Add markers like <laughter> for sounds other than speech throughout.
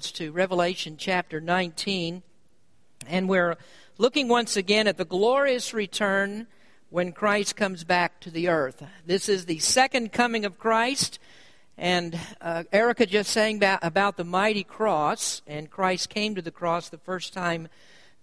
Bibles to Revelation chapter 19, and we're looking once again at the glorious return when Christ comes back to the earth. This is the second coming of Christ, and uh, Erica just sang about, about the mighty cross, and Christ came to the cross the first time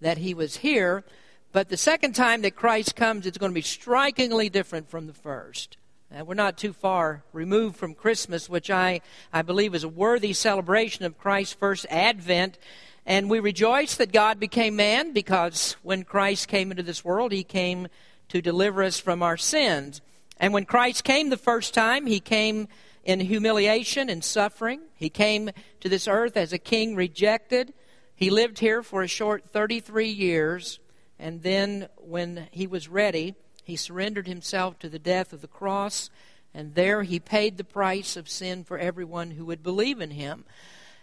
that he was here. But the second time that Christ comes, it's going to be strikingly different from the first. Uh, we're not too far removed from Christmas, which I, I believe is a worthy celebration of Christ's first advent. And we rejoice that God became man because when Christ came into this world, he came to deliver us from our sins. And when Christ came the first time, he came in humiliation and suffering. He came to this earth as a king rejected. He lived here for a short 33 years. And then, when he was ready, he surrendered himself to the death of the cross, and there he paid the price of sin for everyone who would believe in him.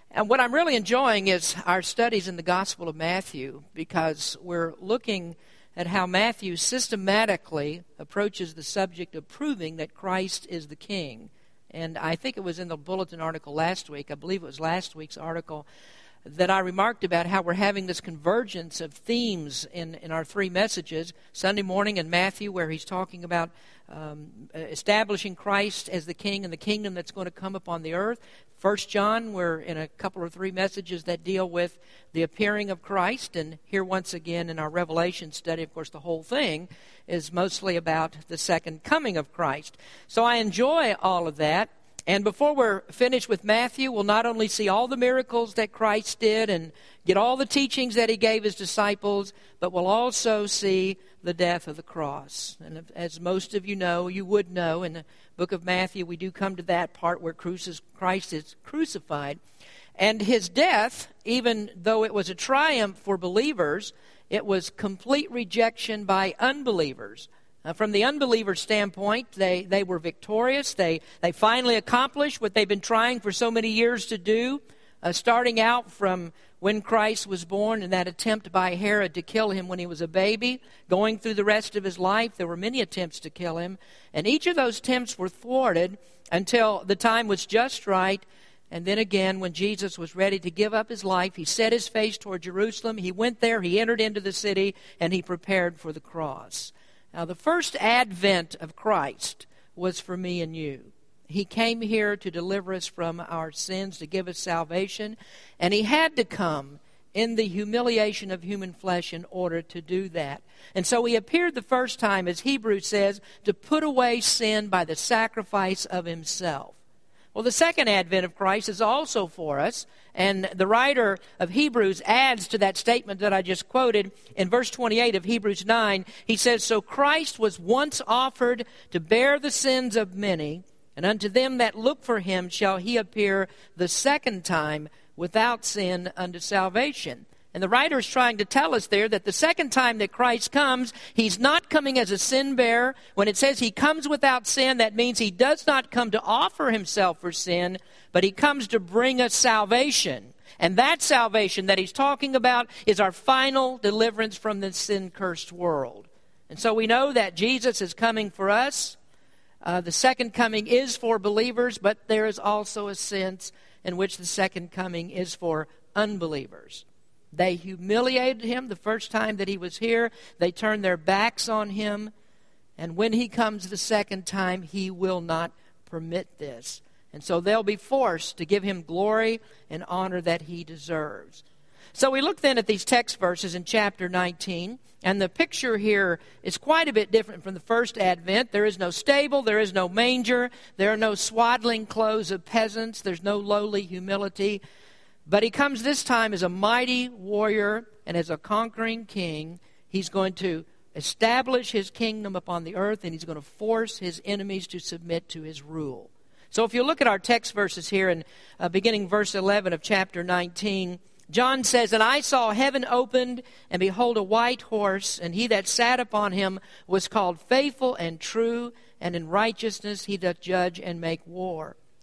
And what I'm really enjoying is our studies in the Gospel of Matthew because we're looking at how Matthew systematically approaches the subject of proving that Christ is the King. And I think it was in the bulletin article last week, I believe it was last week's article, that I remarked about how we're having this convergence of themes in, in our three messages. Sunday morning in Matthew, where he's talking about um, establishing Christ as the King and the kingdom that's going to come upon the earth. First John, we're in a couple or three messages that deal with the appearing of Christ. And here, once again, in our Revelation study, of course, the whole thing is mostly about the second coming of Christ. So I enjoy all of that. And before we're finished with Matthew, we'll not only see all the miracles that Christ did and get all the teachings that he gave his disciples, but we'll also see the death of the cross. And as most of you know, you would know, in the book of Matthew, we do come to that part where Christ is crucified. And his death, even though it was a triumph for believers, it was complete rejection by unbelievers. Uh, from the unbeliever's standpoint, they, they were victorious. They, they finally accomplished what they've been trying for so many years to do, uh, starting out from when Christ was born and that attempt by Herod to kill him when he was a baby, going through the rest of his life. There were many attempts to kill him, and each of those attempts were thwarted until the time was just right. And then again, when Jesus was ready to give up his life, he set his face toward Jerusalem. He went there, he entered into the city, and he prepared for the cross. Now, the first advent of Christ was for me and you. He came here to deliver us from our sins, to give us salvation, and He had to come in the humiliation of human flesh in order to do that. And so He appeared the first time, as Hebrews says, to put away sin by the sacrifice of Himself. Well, the second advent of Christ is also for us, and the writer of Hebrews adds to that statement that I just quoted in verse 28 of Hebrews 9. He says, So Christ was once offered to bear the sins of many, and unto them that look for him shall he appear the second time without sin unto salvation. And the writer is trying to tell us there that the second time that Christ comes, he's not coming as a sin bearer. When it says he comes without sin, that means he does not come to offer himself for sin, but he comes to bring us salvation. And that salvation that he's talking about is our final deliverance from the sin cursed world. And so we know that Jesus is coming for us. Uh, the second coming is for believers, but there is also a sense in which the second coming is for unbelievers. They humiliated him the first time that he was here. They turned their backs on him. And when he comes the second time, he will not permit this. And so they'll be forced to give him glory and honor that he deserves. So we look then at these text verses in chapter 19, and the picture here is quite a bit different from the first advent. There is no stable, there is no manger, there are no swaddling clothes of peasants, there's no lowly humility. But he comes this time as a mighty warrior and as a conquering king. He's going to establish his kingdom upon the earth and he's going to force his enemies to submit to his rule. So if you look at our text verses here in uh, beginning verse 11 of chapter 19, John says, And I saw heaven opened, and behold, a white horse, and he that sat upon him was called faithful and true, and in righteousness he doth judge and make war.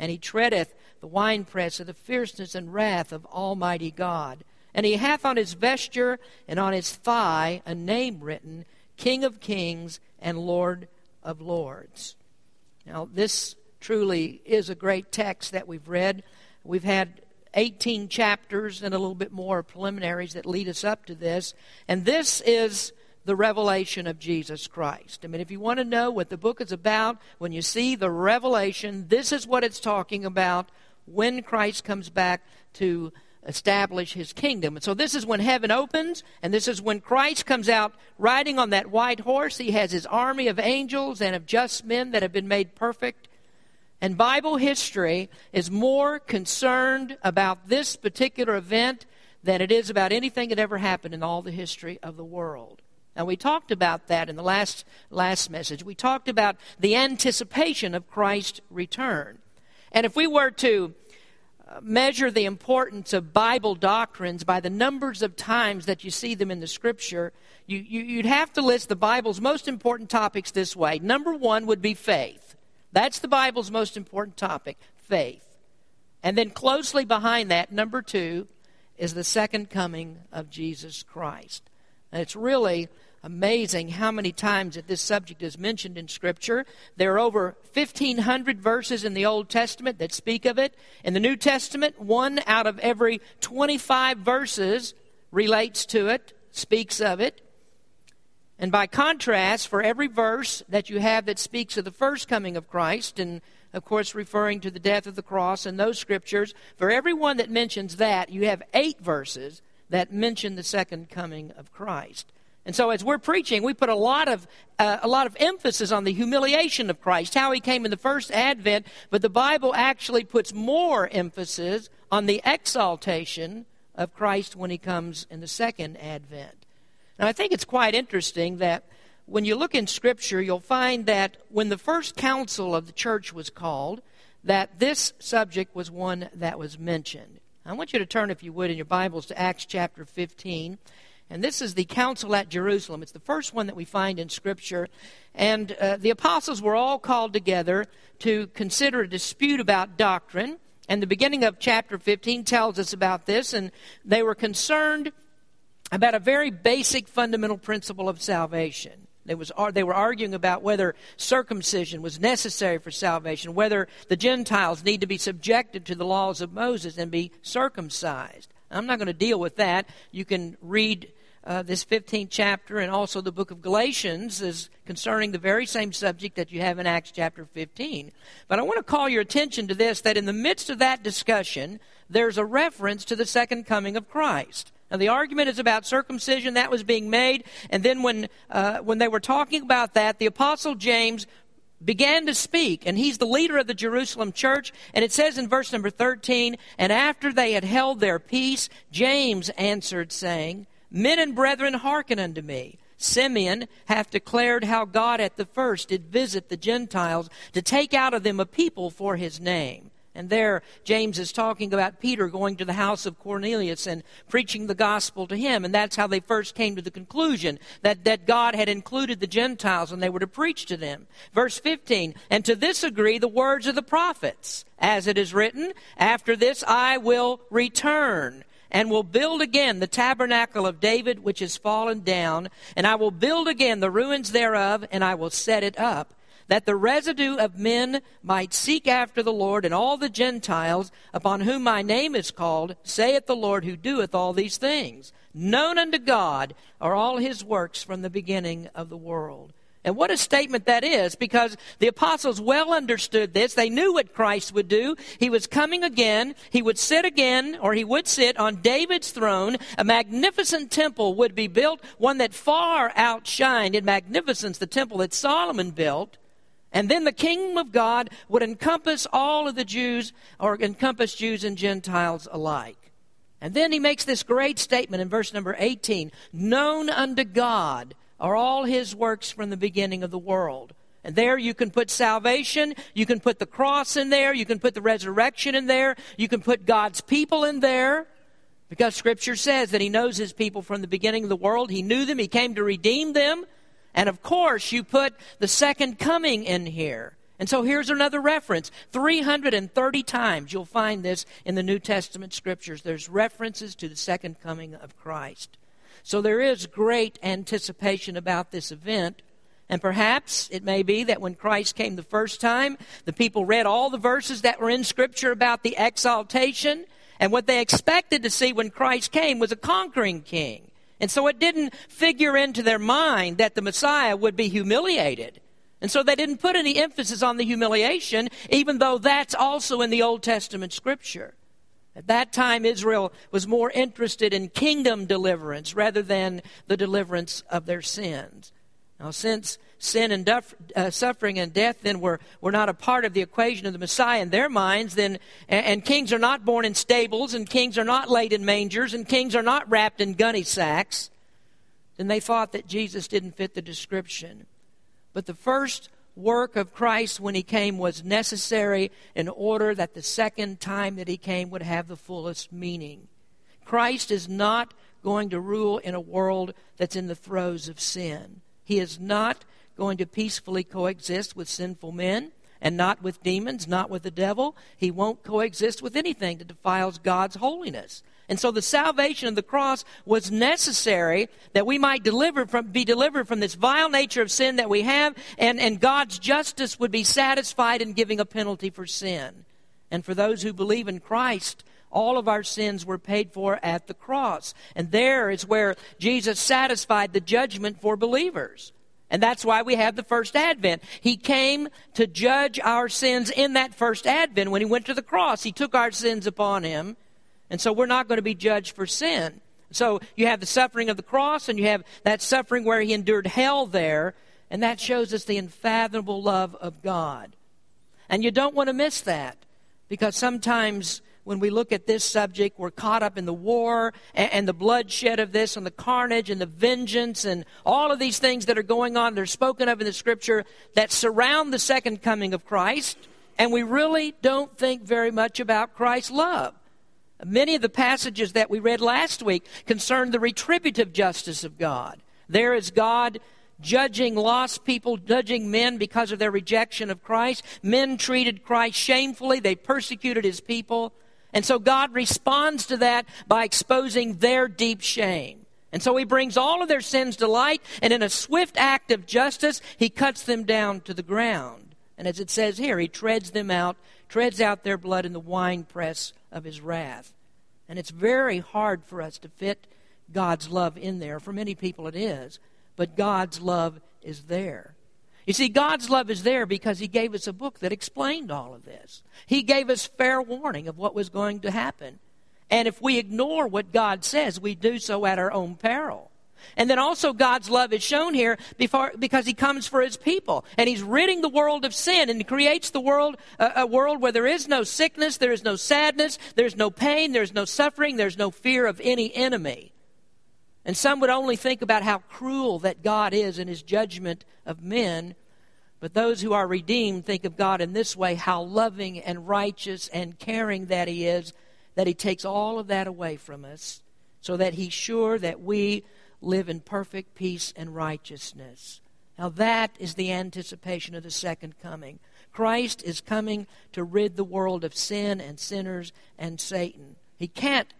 And he treadeth the winepress of the fierceness and wrath of Almighty God. And he hath on his vesture and on his thigh a name written, King of Kings and Lord of Lords. Now, this truly is a great text that we've read. We've had 18 chapters and a little bit more preliminaries that lead us up to this. And this is the revelation of Jesus Christ. I mean, if you want to know what the book is about, when you see the revelation, this is what it's talking about when Christ comes back to establish his kingdom. And so this is when heaven opens, and this is when Christ comes out riding on that white horse. He has his army of angels and of just men that have been made perfect. And Bible history is more concerned about this particular event than it is about anything that ever happened in all the history of the world. And we talked about that in the last, last message. We talked about the anticipation of Christ's return. And if we were to uh, measure the importance of Bible doctrines by the numbers of times that you see them in the Scripture, you, you, you'd have to list the Bible's most important topics this way. Number one would be faith. That's the Bible's most important topic faith. And then closely behind that, number two, is the second coming of Jesus Christ. And it's really amazing how many times that this subject is mentioned in Scripture. There are over 1,500 verses in the Old Testament that speak of it. In the New Testament, one out of every 25 verses relates to it, speaks of it. And by contrast, for every verse that you have that speaks of the first coming of Christ, and of course referring to the death of the cross and those scriptures, for every one that mentions that, you have eight verses that mention the second coming of Christ. And so, as we're preaching, we put a lot of uh, a lot of emphasis on the humiliation of Christ, how he came in the first advent. But the Bible actually puts more emphasis on the exaltation of Christ when he comes in the second advent. Now, I think it's quite interesting that when you look in Scripture, you'll find that when the first council of the church was called, that this subject was one that was mentioned. I want you to turn, if you would, in your Bibles to Acts chapter 15. And this is the council at Jerusalem. It's the first one that we find in Scripture. And uh, the apostles were all called together to consider a dispute about doctrine. And the beginning of chapter 15 tells us about this. And they were concerned about a very basic fundamental principle of salvation. They, was, they were arguing about whether circumcision was necessary for salvation, whether the Gentiles need to be subjected to the laws of Moses and be circumcised. I'm not going to deal with that. You can read uh, this 15th chapter and also the book of Galatians is concerning the very same subject that you have in Acts chapter 15. But I want to call your attention to this that in the midst of that discussion, there's a reference to the second coming of Christ. Now, the argument is about circumcision that was being made, and then when uh, when they were talking about that, the apostle James began to speak, and he's the leader of the Jerusalem church. And it says in verse number 13, And after they had held their peace, James answered, saying, Men and brethren, hearken unto me. Simeon hath declared how God at the first did visit the Gentiles to take out of them a people for his name. And there, James is talking about Peter going to the house of Cornelius and preaching the gospel to him. And that's how they first came to the conclusion that, that God had included the Gentiles and they were to preach to them. Verse 15, and to this agree the words of the prophets, as it is written, After this I will return and will build again the tabernacle of David which is fallen down, and I will build again the ruins thereof, and I will set it up that the residue of men might seek after the Lord, and all the Gentiles upon whom my name is called, saith the Lord who doeth all these things. Known unto God are all his works from the beginning of the world. And what a statement that is, because the apostles well understood this. They knew what Christ would do. He was coming again. He would sit again, or he would sit on David's throne. A magnificent temple would be built, one that far outshined in magnificence the temple that Solomon built. And then the kingdom of God would encompass all of the Jews, or encompass Jews and Gentiles alike. And then he makes this great statement in verse number 18 Known unto God are all his works from the beginning of the world. And there you can put salvation, you can put the cross in there, you can put the resurrection in there, you can put God's people in there. Because Scripture says that He knows His people from the beginning of the world. He knew them, He came to redeem them. And of course, you put the second coming in here. And so here's another reference. 330 times you'll find this in the New Testament scriptures. There's references to the second coming of Christ. So there is great anticipation about this event. And perhaps it may be that when Christ came the first time, the people read all the verses that were in Scripture about the exaltation. And what they expected to see when Christ came was a conquering king. And so it didn't figure into their mind that the Messiah would be humiliated. And so they didn't put any emphasis on the humiliation, even though that's also in the Old Testament scripture. At that time, Israel was more interested in kingdom deliverance rather than the deliverance of their sins. Now, since sin and uh, suffering and death then were, were not a part of the equation of the Messiah in their minds, then, and, and kings are not born in stables, and kings are not laid in mangers, and kings are not wrapped in gunny sacks, then they thought that Jesus didn't fit the description. But the first work of Christ when he came was necessary in order that the second time that he came would have the fullest meaning. Christ is not going to rule in a world that's in the throes of sin. He is not going to peacefully coexist with sinful men and not with demons, not with the devil. He won't coexist with anything that defiles God's holiness. And so the salvation of the cross was necessary that we might deliver from, be delivered from this vile nature of sin that we have, and, and God's justice would be satisfied in giving a penalty for sin. And for those who believe in Christ, all of our sins were paid for at the cross. And there is where Jesus satisfied the judgment for believers. And that's why we have the first advent. He came to judge our sins in that first advent. When he went to the cross, he took our sins upon him. And so we're not going to be judged for sin. So you have the suffering of the cross, and you have that suffering where he endured hell there. And that shows us the unfathomable love of God. And you don't want to miss that because sometimes when we look at this subject, we're caught up in the war and, and, the bloodshed of this and the carnage and the vengeance and all of these things that are going on. They're spoken of in the scripture that surround the second coming of Christ. And we really don't think very much about Christ's love. Many of the passages that we read last week concern the retributive justice of God. There is God judging lost people, judging men because of their rejection of Christ. Men treated Christ shamefully, they persecuted his people. And so God responds to that by exposing their deep shame. And so he brings all of their sins to light, and in a swift act of justice, he cuts them down to the ground. And as it says here, he treads them out, treads out their blood in the winepress of his wrath. And it's very hard for us to fit God's love in there. For many people, it is. But God's love is there. You see, God's love is there because He gave us a book that explained all of this. He gave us fair warning of what was going to happen. And if we ignore what God says, we do so at our own peril. And then also, God's love is shown here before, because He comes for His people. And He's ridding the world of sin and creates the world, a world where there is no sickness, there is no sadness, there's no pain, there's no suffering, there's no fear of any enemy. And some would only think about how cruel that God is in his judgment of men. But those who are redeemed think of God in this way how loving and righteous and caring that he is, that he takes all of that away from us, so that he's sure that we live in perfect peace and righteousness. Now, that is the anticipation of the second coming. Christ is coming to rid the world of sin and sinners and Satan. He can't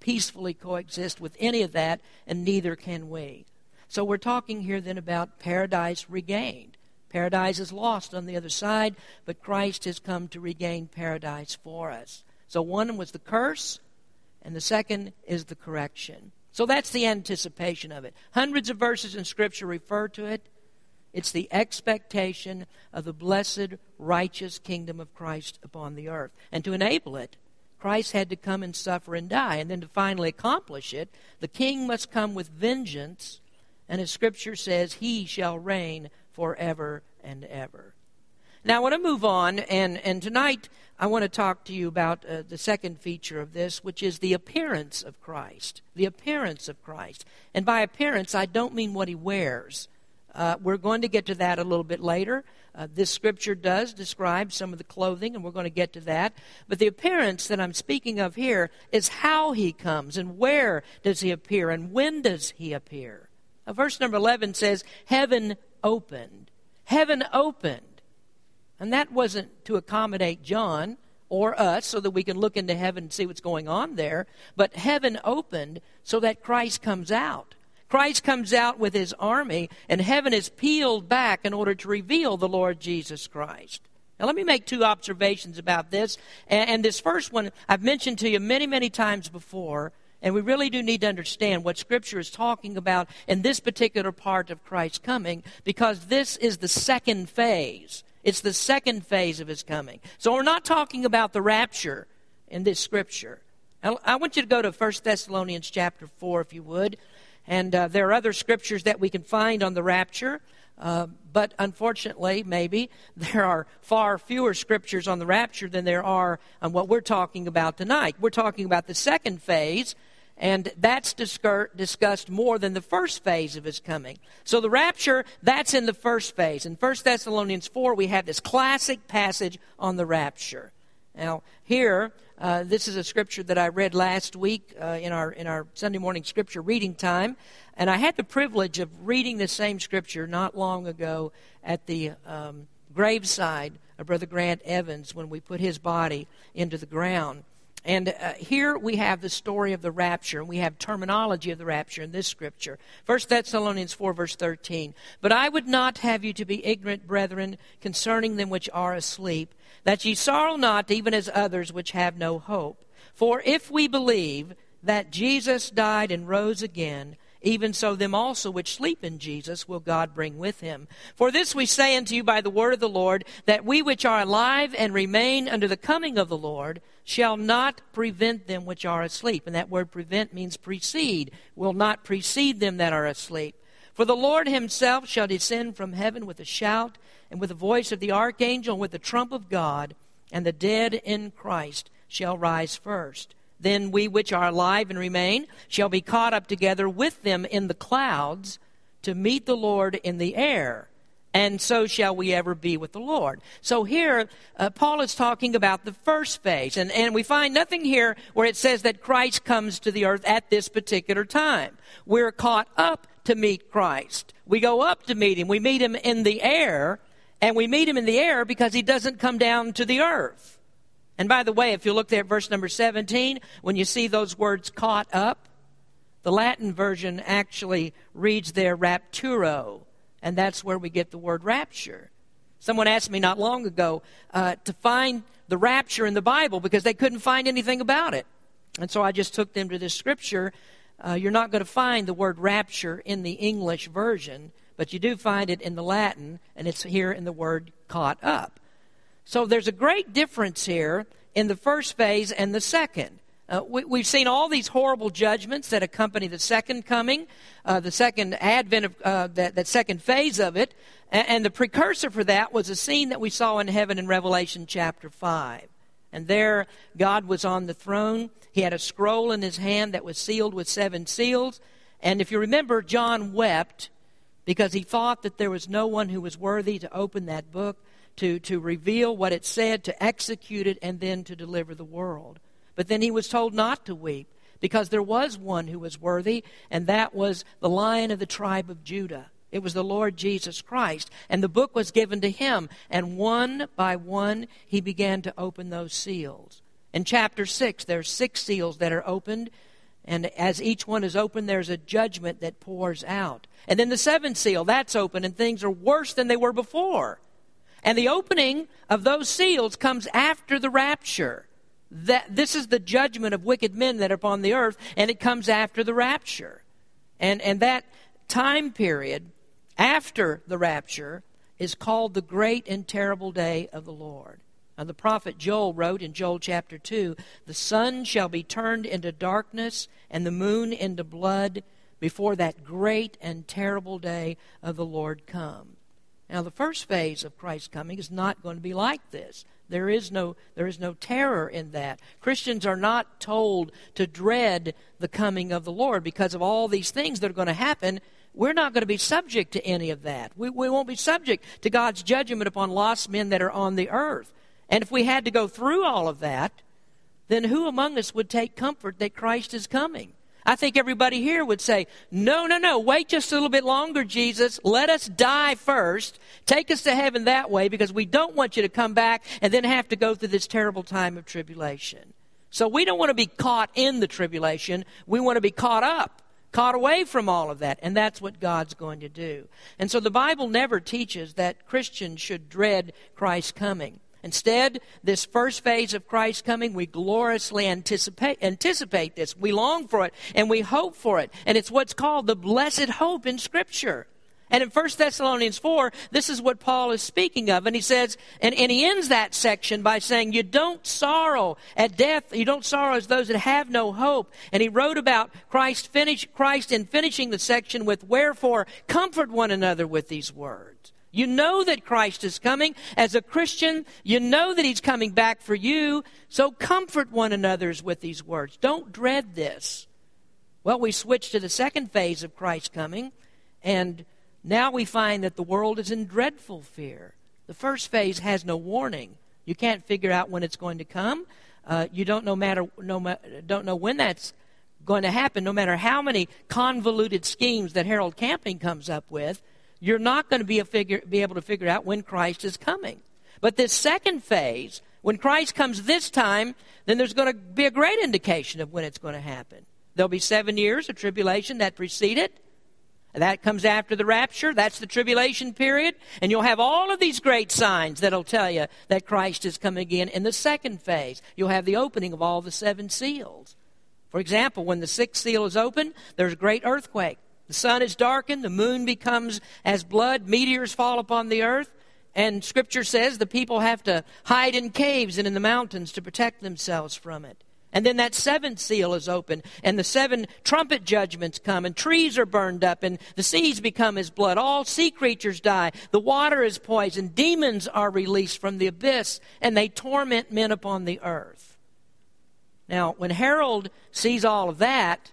peacefully coexist with any of that, and neither can we. So we're talking here then about paradise regained. Paradise is lost on the other side, but Christ has come to regain paradise for us. So one was the curse, and the second is the correction. So that's the anticipation of it. Hundreds of verses in Scripture refer to it. It's the expectation of the blessed, righteous kingdom of Christ upon the earth. And to enable it, Christ had to come and suffer and die. And then to finally accomplish it, the king must come with vengeance. And as Scripture says, he shall reign forever and ever. Now, I want to move on, and, and tonight I want to talk to you about uh, the second feature of this, which is the appearance of Christ. The appearance of Christ. And by appearance, I don't mean what he wears. Uh, we're going to get to that a little bit later. Uh, this scripture does describe some of the clothing, and we're going to get to that. But the appearance that I'm speaking of here is how he comes, and where does he appear, and when does he appear. Uh, verse number 11 says, Heaven opened. Heaven opened. And that wasn't to accommodate John or us so that we can look into heaven and see what's going on there, but heaven opened so that Christ comes out. Christ comes out with his army, and heaven is peeled back in order to reveal the Lord Jesus Christ. Now, let me make two observations about this. And, this first one I've mentioned to you many, many times before, and we really do need to understand what Scripture is talking about in this particular part of Christ's coming, because this is the second phase. It's the second phase of his coming. So we're not talking about the rapture in this Scripture. I want you to go to 1 Thessalonians chapter 4, if you would. And uh, there are other scriptures that we can find on the rapture. Uh, but unfortunately, maybe, <laughs> there are far fewer scriptures on the rapture than there are on what we're talking about tonight. We're talking about the second phase, and that's discussed more than the first phase of his coming. So the rapture, that's in the first phase. In 1 Thessalonians 4, we have this classic passage on the rapture. Now, here, uh, this is a scripture that I read last week uh, in, our, in our Sunday morning scripture reading time. And I had the privilege of reading the same scripture not long ago at the um, graveside of Brother Grant Evans when we put his body into the ground. And uh, here we have the story of the rapture, and we have terminology of the rapture in this scripture. 1 Thessalonians 4, verse 13. But I would not have you to be ignorant, brethren, concerning them which are asleep that ye sorrow not even as others which have no hope. For if we believe that Jesus died and rose again, even so them also which sleep in Jesus will God bring with him. For this we say unto you by the word of the Lord, that we which are alive and remain unto the coming of the Lord shall not prevent them which are asleep. And that word prevent means precede, will not precede them that are asleep. For the Lord himself shall descend from heaven with a shout, and with the voice of the archangel, and with the trump of God, and the dead in Christ shall rise first. Then we which are alive and remain shall be caught up together with them in the clouds to meet the Lord in the air. And so shall we ever be with the Lord. So here, uh, Paul is talking about the first phase. And, and we find nothing here where it says that Christ comes to the earth at this particular time. We're caught up to meet Christ. We go up to meet him. We meet him in the air and we meet him in the air because he doesn't come down to the earth. And by the way, if you look there at verse number 17, when you see those words caught up, the Latin version actually reads there rapturo, and that's where we get the word rapture. Someone asked me not long ago uh, to find the rapture in the Bible because they couldn't find anything about it. And so I just took them to this scripture. Uh, you're not going to find the word rapture in the English version but you do find it in the Latin, and it's here in the word caught up. So there's a great difference here in the first phase and the second. Uh, we, have seen all these horrible judgments that accompany the second coming, uh, the second advent of uh, that, that, second phase of it, and, and, the precursor for that was a scene that we saw in heaven in Revelation chapter 5. And there, God was on the throne. He had a scroll in his hand that was sealed with seven seals. And if you remember, John wept because he thought that there was no one who was worthy to open that book, to, to reveal what it said, to execute it, and then to deliver the world. But then he was told not to weep because there was one who was worthy, and that was the lion of the tribe of Judah. It was the Lord Jesus Christ. And the book was given to him. And one by one, he began to open those seals. In chapter 6, there are six seals that are opened. And as each one is opened, there's a judgment that pours out. And then the seventh seal, that's open, and things are worse than they were before. And the opening of those seals comes after the rapture. That, this is the judgment of wicked men that are upon the earth, and it comes after the rapture. And, and that time period after the rapture is called the great and terrible day of the Lord. Now, the prophet Joel wrote in Joel chapter 2 The sun shall be turned into darkness, and the moon into blood before that great and terrible day of the Lord come. Now, the first phase of Christ's coming is not going to be like this. There is no there is no terror in that. Christians are not told to dread the coming of the Lord because of all these things that are going to happen. We're not going to be subject to any of that. We, we won't be subject to God's judgment upon lost men that are on the earth. And if we had to go through all of that, then who among us would take comfort that Christ is coming? I think everybody here would say, No, no, no, wait just a little bit longer, Jesus. Let us die first. Take us to heaven that way because we don't want you to come back and then have to go through this terrible time of tribulation. So we don't want to be caught in the tribulation. We want to be caught up, caught away from all of that. And that's what God's going to do. And so the Bible never teaches that Christians should dread Christ's coming. Instead, this first phase of Christ's coming, we gloriously anticipate, anticipate this. We long for it and we hope for it. And it's what's called the blessed hope in Scripture. And in 1 Thessalonians 4, this is what Paul is speaking of. And he says, and, and he ends that section by saying, You don't sorrow at death, you don't sorrow as those that have no hope. And he wrote about Christ, finish, Christ in finishing the section with, Wherefore, comfort one another with these words. You know that Christ is coming. As a Christian, you know that He's coming back for you. So comfort one another's with these words. Don't dread this. Well, we switch to the second phase of Christ's coming, and now we find that the world is in dreadful fear. The first phase has no warning. You can't figure out when it's going to come. Uh, you don't know matter no don't know when that's going to happen. No matter how many convoluted schemes that Harold Camping comes up with, you're not going to be, figure, be able to figure out when Christ is coming. But this second phase, when Christ comes this time, then there's going to be a great indication of when it's going to happen. There'll be seven years of tribulation that precede it. That comes after the rapture. That's the tribulation period. And you'll have all of these great signs that'll tell you that Christ is coming again in the second phase. You'll have the opening of all the seven seals. For example, when the sixth seal is open, there's a great earthquake. The sun is darkened, the moon becomes as blood, meteors fall upon the earth, and Scripture says the people have to hide in caves and in the mountains to protect themselves from it. And then that seventh seal is opened, and the seven trumpet judgments come, and trees are burned up, and the seas become as blood. All sea creatures die. The water is poisoned. Demons are released from the abyss, and they torment men upon the earth. Now, when Harold sees all of that,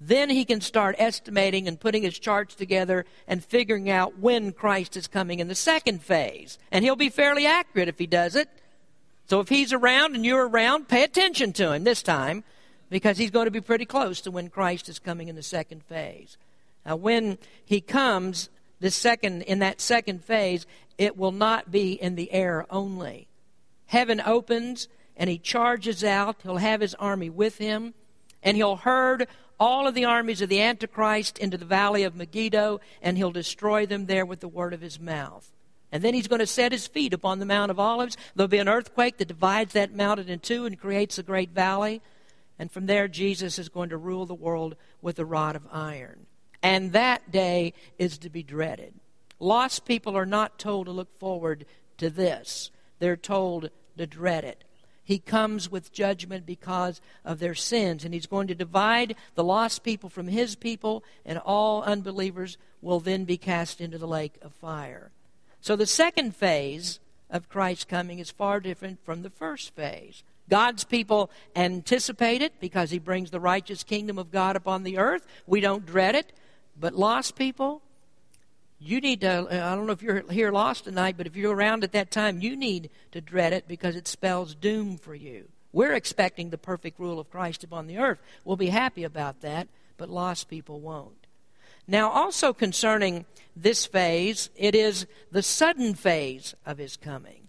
then he can start estimating and putting his charts together and figuring out when Christ is coming in the second phase. And he'll be fairly accurate if he does it. So if he's around and you're around, pay attention to him this time because he's going to be pretty close to when Christ is coming in the second phase. Now, when he comes, the second in that second phase, it will not be in the air only. Heaven opens and he charges out. He'll have his army with him, and he'll herd all of the armies of the Antichrist into the valley of Megiddo, and he'll destroy them there with the word of his mouth. And then he's going to set his feet upon the Mount of Olives. There'll be an earthquake that divides that mountain in two and creates a great valley. And from there, Jesus is going to rule the world with a rod of iron. And that day is to be dreaded. Lost people are not told to look forward to this, they're told to dread it. He comes with judgment because of their sins, and He's going to divide the lost people from His people, and all unbelievers will then be cast into the lake of fire. So the second phase of Christ's coming is far different from the first phase. God's people anticipate it because He brings the righteous kingdom of God upon the earth. We don't dread it. But lost people, you need to, I don't know if you're here lost tonight, but if you're around at that time, you need to dread it because it spells doom for you. We're expecting the perfect rule of Christ upon the earth. We'll be happy about that, but lost people won't. Now, also concerning this phase, it is the sudden phase of his coming.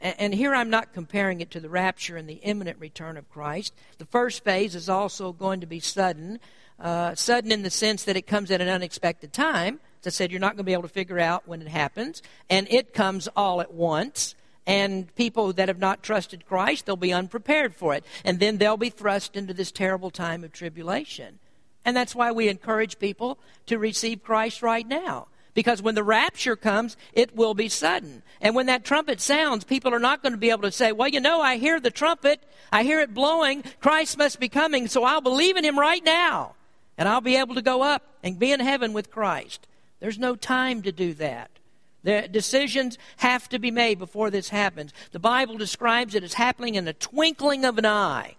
And here I'm not comparing it to the rapture and the imminent return of Christ. The first phase is also going to be sudden, uh, sudden in the sense that it comes at an unexpected time. I said, you're not going to be able to figure out when it happens. And it comes all at once. And people that have not trusted Christ, they'll be unprepared for it. And then they'll be thrust into this terrible time of tribulation. And that's why we encourage people to receive Christ right now. Because when the rapture comes, it will be sudden. And when that trumpet sounds, people are not going to be able to say, well, you know, I hear the trumpet. I hear it blowing. Christ must be coming, so I'll believe in him right now. And I'll be able to go up and be in heaven with Christ. There's no time to do that. The decisions have to be made before this happens. The Bible describes it as happening in the twinkling of an eye.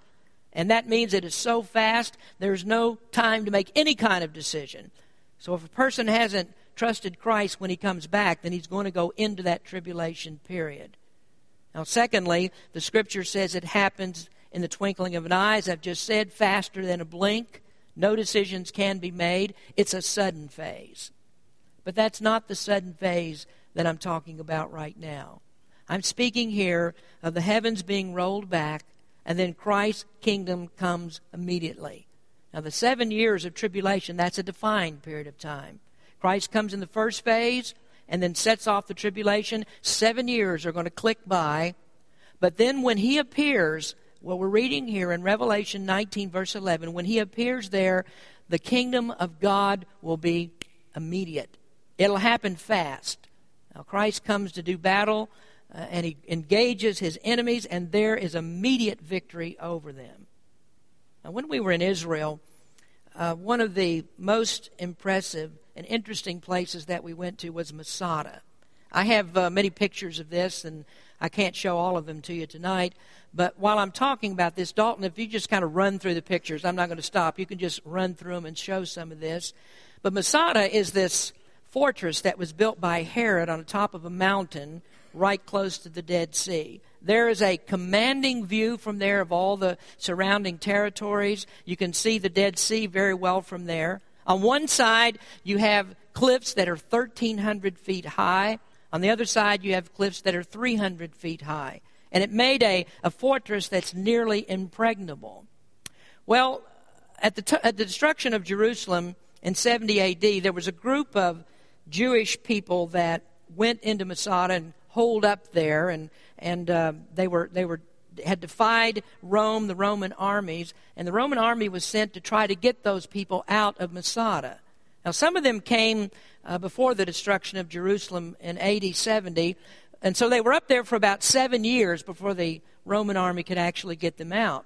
And that means it is so fast, there's no time to make any kind of decision. So if a person hasn't trusted Christ when he comes back, then he's going to go into that tribulation period. Now, secondly, the scripture says it happens in the twinkling of an eye, as I've just said, faster than a blink. No decisions can be made. It's a sudden phase. But that's not the sudden phase that I'm talking about right now. I'm speaking here of the heavens being rolled back and then Christ's kingdom comes immediately. Now, the seven years of tribulation, that's a defined period of time. Christ comes in the first phase and then sets off the tribulation. Seven years are going to click by. But then when he appears, what we're reading here in Revelation 19, verse 11, when he appears there, the kingdom of God will be immediate. It'll happen fast. Now, Christ comes to do battle uh, and he engages his enemies, and there is immediate victory over them. Now, when we were in Israel, uh, one of the most impressive and interesting places that we went to was Masada. I have uh, many pictures of this, and I can't show all of them to you tonight. But while I'm talking about this, Dalton, if you just kind of run through the pictures, I'm not going to stop. You can just run through them and show some of this. But Masada is this fortress that was built by Herod on the top of a mountain right close to the Dead Sea. There is a commanding view from there of all the surrounding territories. You can see the Dead Sea very well from there. On one side, you have cliffs that are 1,300 feet high. On the other side, you have cliffs that are 300 feet high. And it made a, a fortress that's nearly impregnable. Well, at the, t- at the destruction of Jerusalem in 70 AD, there was a group of Jewish people that went into Masada and holed up there, and and uh, they were they were had defied Rome, the Roman armies, and the Roman army was sent to try to get those people out of Masada. Now, some of them came uh, before the destruction of Jerusalem in AD 70, and so they were up there for about seven years before the Roman army could actually get them out.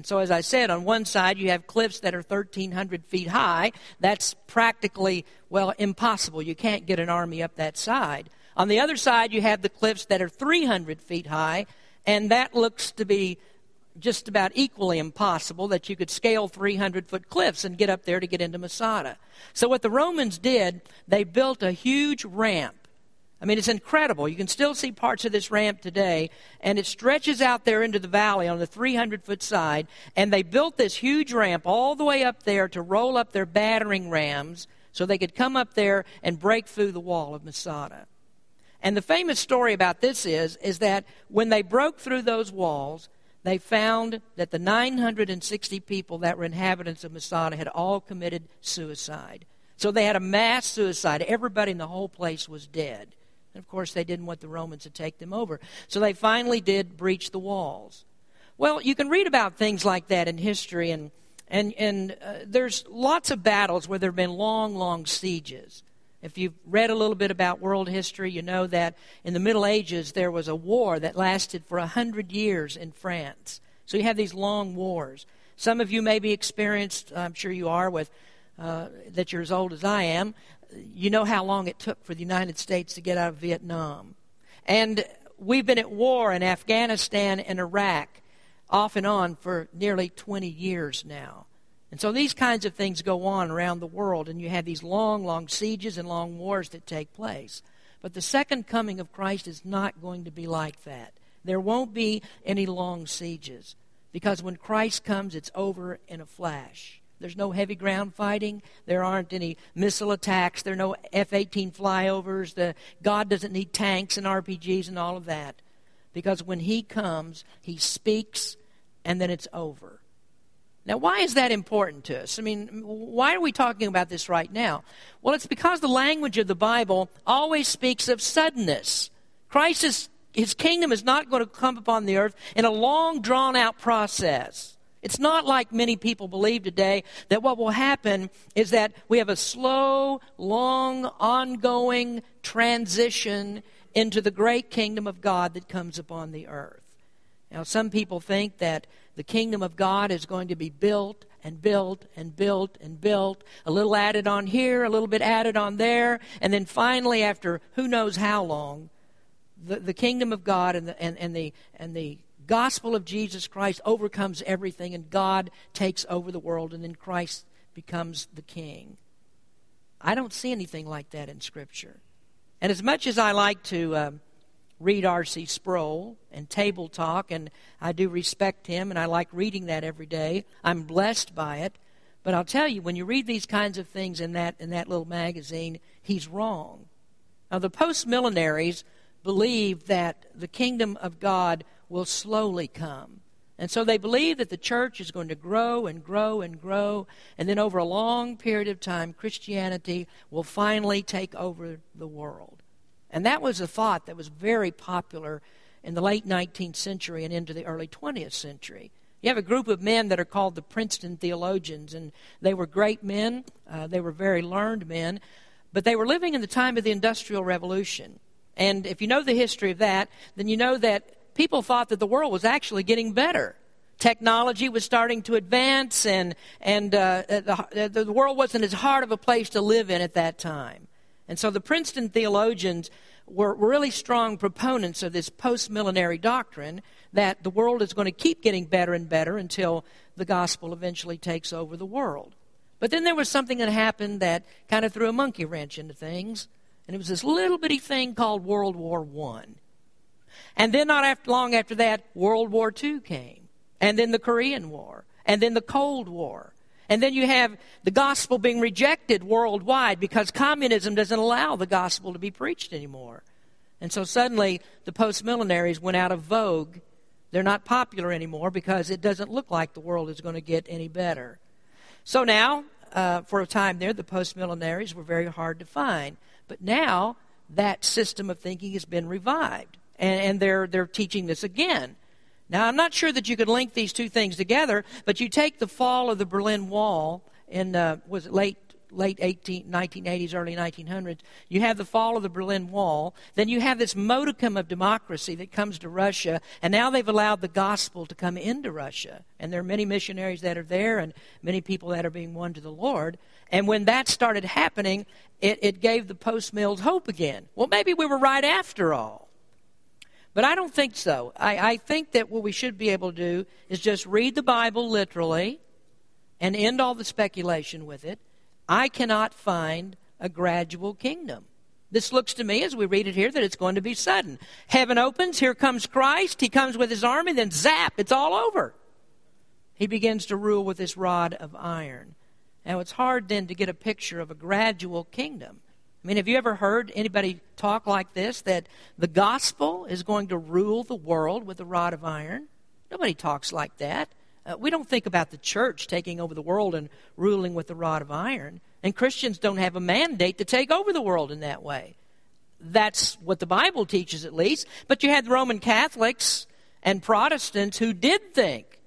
And so, as I said, on one side you have cliffs that are 1,300 feet high. That's practically, well, impossible. You can't get an army up that side. On the other side, you have the cliffs that are 300 feet high, and that looks to be just about equally impossible that you could scale 300 foot cliffs and get up there to get into Masada. So, what the Romans did, they built a huge ramp. I mean, it's incredible. You can still see parts of this ramp today, and it stretches out there into the valley on the 300 foot side. And they built this huge ramp all the way up there to roll up their battering rams so they could come up there and break through the wall of Masada. And the famous story about this is, is that when they broke through those walls, they found that the 960 people that were inhabitants of Masada had all committed suicide. So they had a mass suicide. Everybody in the whole place was dead. And of course, they didn't want the Romans to take them over. So they finally did breach the walls. Well, you can read about things like that in history, and, and, and uh, there's lots of battles where there have been long, long sieges. If you've read a little bit about world history, you know that in the Middle Ages there was a war that lasted for a hundred years in France. So you have these long wars. Some of you may be experienced, I'm sure you are, with uh, that you're as old as I am. You know how long it took for the United States to get out of Vietnam. And we've been at war in Afghanistan and Iraq off and on for nearly 20 years now. And so these kinds of things go on around the world, and you have these long, long sieges and long wars that take place. But the second coming of Christ is not going to be like that. There won't be any long sieges, because when Christ comes, it's over in a flash. There's no heavy ground fighting. There aren't any missile attacks. There are no F 18 flyovers. The, God doesn't need tanks and RPGs and all of that. Because when He comes, He speaks, and then it's over. Now, why is that important to us? I mean, why are we talking about this right now? Well, it's because the language of the Bible always speaks of suddenness. Christ is, his kingdom is not going to come upon the earth in a long, drawn out process. It's not like many people believe today that what will happen is that we have a slow, long, ongoing transition into the great kingdom of God that comes upon the earth. Now, some people think that the kingdom of God is going to be built and built and built and built, a little added on here, a little bit added on there, and then finally, after who knows how long, the, the kingdom of God and the, and, and, the, and the gospel of Jesus Christ overcomes everything, and God takes over the world, and then Christ becomes the king. I don't see anything like that in Scripture. And as much as I like to um, read R.C. Sproul and Table Talk, and I do respect him, and I like reading that every day, I'm blessed by it. But I'll tell you, when you read these kinds of things in that, in that little magazine, he's wrong. Now, the post millenaries believe that the kingdom of God will slowly come. And so they believe that the church is going to grow and grow and grow, and then over a long period of time, Christianity will finally take over the world. And that was a thought that was very popular in the late 19th century and into the early 20th century. You have a group of men that are called the Princeton theologians, and they were great men. Uh, they were very learned men, but they were living in the time of the Industrial Revolution. And if you know the history of that, then you know that people thought that the world was actually getting better. Technology was starting to advance, and, and uh, the, the world wasn't as hard of a place to live in at that time. And so the Princeton theologians were really strong proponents of this post millenary doctrine that the world is going to keep getting better and better until the gospel eventually takes over the world. But then there was something that happened that kind of threw a monkey wrench into things, and it was this little bitty thing called World War One. And then, not after, long after that, World War II came. And then the Korean War. And then the Cold War. And then you have the gospel being rejected worldwide because communism doesn't allow the gospel to be preached anymore. And so suddenly the post millenaries went out of vogue. They're not popular anymore because it doesn't look like the world is going to get any better. So now, uh, for a time there, the post millenaries were very hard to find. But now that system of thinking has been revived and, and they're, they're teaching this again. Now, I'm not sure that you could link these two things together, but you take the fall of the Berlin Wall in, uh, was it late late 18, 1980s, early 1900s, you have the fall of the Berlin Wall. Then you have this modicum of democracy that comes to Russia, and now they've allowed the gospel to come into Russia. And there are many missionaries that are there and many people that are being won to the Lord. And when that started happening, it, it gave the post mills hope again. Well, maybe we were right after all. But I don't think so. I, I think that what we should be able to do is just read the Bible literally and end all the speculation with it. I cannot find a gradual kingdom. This looks to me, as we read it here, that it's going to be sudden. Heaven opens, here comes Christ, he comes with his army, then zap, it's all over. He begins to rule with his rod of iron. Now, it's hard then to get a picture of a gradual kingdom. I mean, have you ever heard anybody talk like this that the gospel is going to rule the world with a rod of iron? Nobody talks like that. Uh, we don't think about the church taking over the world and ruling with a rod of iron. And Christians don't have a mandate to take over the world in that way. That's what the Bible teaches, at least. But you had Roman Catholics and Protestants who did think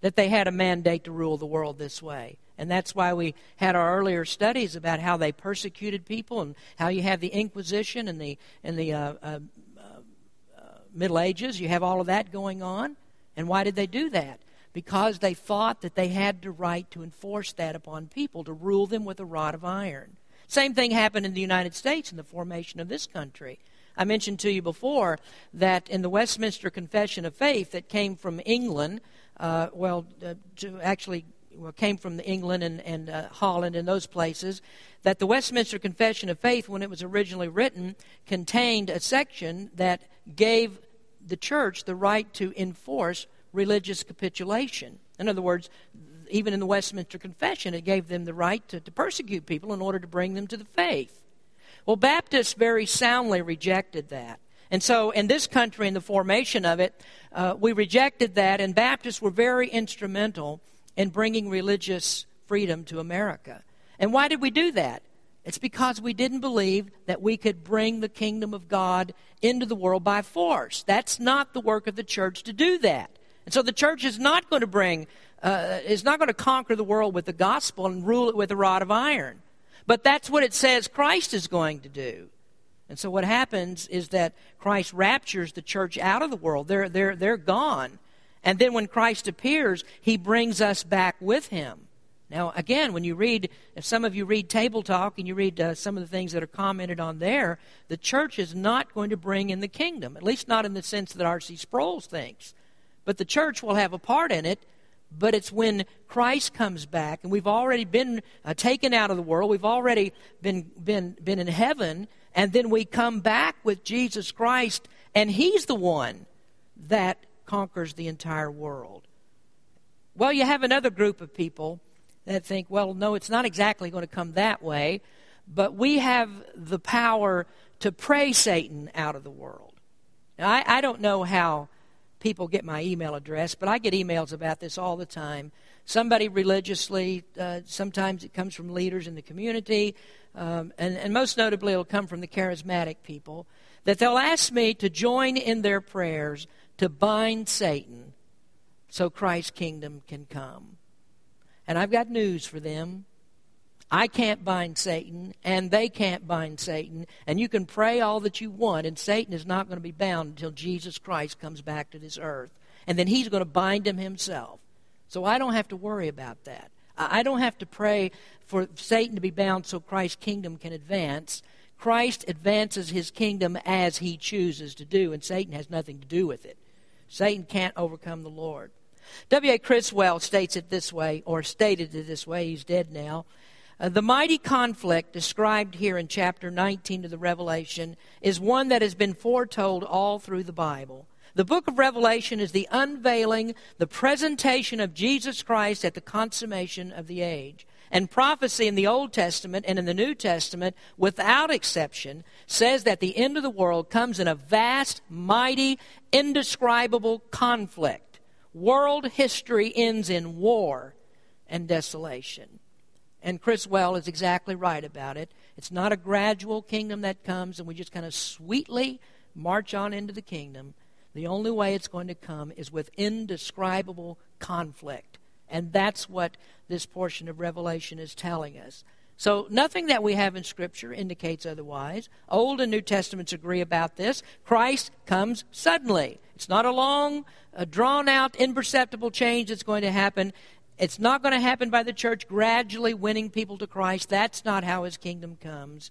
that they had a mandate to rule the world this way. And that's why we had our earlier studies about how they persecuted people and how you have the Inquisition and the, and the uh, uh, uh, Middle Ages. You have all of that going on. And why did they do that? Because they thought that they had the right to enforce that upon people, to rule them with a rod of iron. Same thing happened in the United States in the formation of this country. I mentioned to you before that in the Westminster Confession of Faith that came from England, uh, well, uh, to actually came from England and, and uh, Holland and those places, that the Westminster Confession of Faith, when it was originally written, contained a section that gave the church the right to enforce religious capitulation. In other words, even in the Westminster Confession, it gave them the right to, to persecute people in order to bring them to the faith. Well, Baptists very soundly rejected that. And so, in this country, in the formation of it, uh, we rejected that, and Baptists were very instrumental in bringing religious freedom to America. And why did we do that? It's because we didn't believe that we could bring the kingdom of God into the world by force. That's not the work of the church to do that. And so the church is not going to bring, uh, is not going to conquer the world with the gospel and rule it with a rod of iron. But that's what it says Christ is going to do. And so what happens is that Christ raptures the church out of the world. They're, they're, they're gone. And then when Christ appears, he brings us back with him. Now, again, when you read, if some of you read Table Talk and you read uh, some of the things that are commented on there, the church is not going to bring in the kingdom, at least not in the sense that R.C. Sproul thinks. But the church will have a part in it, but it's when Christ comes back, and we've already been uh, taken out of the world, we've already been, been, been in heaven, and then we come back with Jesus Christ, and He's the one that conquers the entire world. Well, you have another group of people that think, well, no, it's not exactly going to come that way, but we have the power to pray Satan out of the world. Now, I, I don't know how people get my email address, but I get emails about this all the time. Somebody religiously, uh, sometimes it comes from leaders in the community, um, and, and most notably, it'll come from the charismatic people, that they'll ask me to join in their prayers to bind Satan so Christ's kingdom can come. And I've got news for them. I can't bind Satan, and they can't bind Satan. And you can pray all that you want, and Satan is not going to be bound until Jesus Christ comes back to this earth. And then he's going to bind him himself. So I don't have to worry about that. I don't have to pray for Satan to be bound so Christ's kingdom can advance. Christ advances his kingdom as he chooses to do, and Satan has nothing to do with it. Satan can't overcome the Lord. W.A. Criswell states it this way, or stated it this way, he's dead now. Uh, the mighty conflict described here in chapter 19 of the Revelation is one that has been foretold all through the Bible. The book of Revelation is the unveiling, the presentation of Jesus Christ at the consummation of the age. And prophecy in the Old Testament and in the New Testament, without exception, says that the end of the world comes in a vast, mighty, indescribable conflict. World history ends in war and desolation. And Criswell is exactly right about it. It's not a gradual kingdom that comes and we just kind of sweetly march on into the kingdom. The only way it's going to come is with indescribable conflict. And that's what this portion of Revelation is telling us. So, nothing that we have in Scripture indicates otherwise. Old and New Testaments agree about this. Christ comes suddenly. It's not a long, a drawn out, imperceptible change that's going to happen. It's not going to happen by the church gradually winning people to Christ. That's not how his kingdom comes.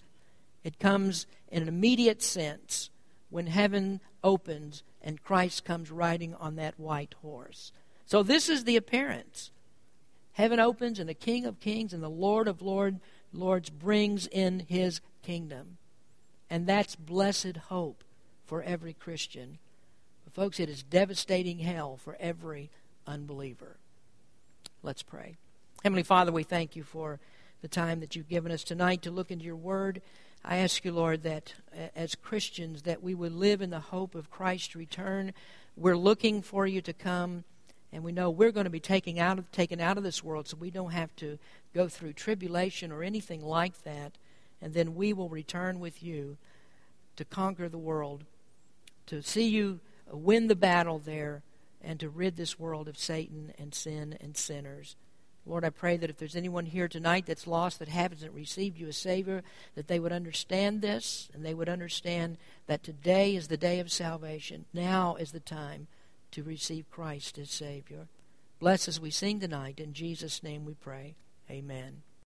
It comes in an immediate sense when heaven opens and Christ comes riding on that white horse. So this is the appearance. Heaven opens and the King of Kings and the Lord of Lord, Lords brings in his kingdom. And that's blessed hope for every Christian. But folks, it is devastating hell for every unbeliever. Let's pray. Heavenly Father, we thank you for the time that you've given us tonight to look into your word. I ask you, Lord, that as Christians that we would live in the hope of Christ's return. We're looking for you to come, and we know we're going to be taken out of taken out of this world, so we don't have to go through tribulation or anything like that. And then we will return with you to conquer the world, to see you win the battle there and to rid this world of Satan and sin and sinners. Lord, I pray that if there's anyone here tonight that's lost, that hasn't received you as Savior, that they would understand this and they would understand that today is the day of salvation. Now is the time to receive Christ as Savior. Bless as we sing tonight. In Jesus' name we pray. Amen.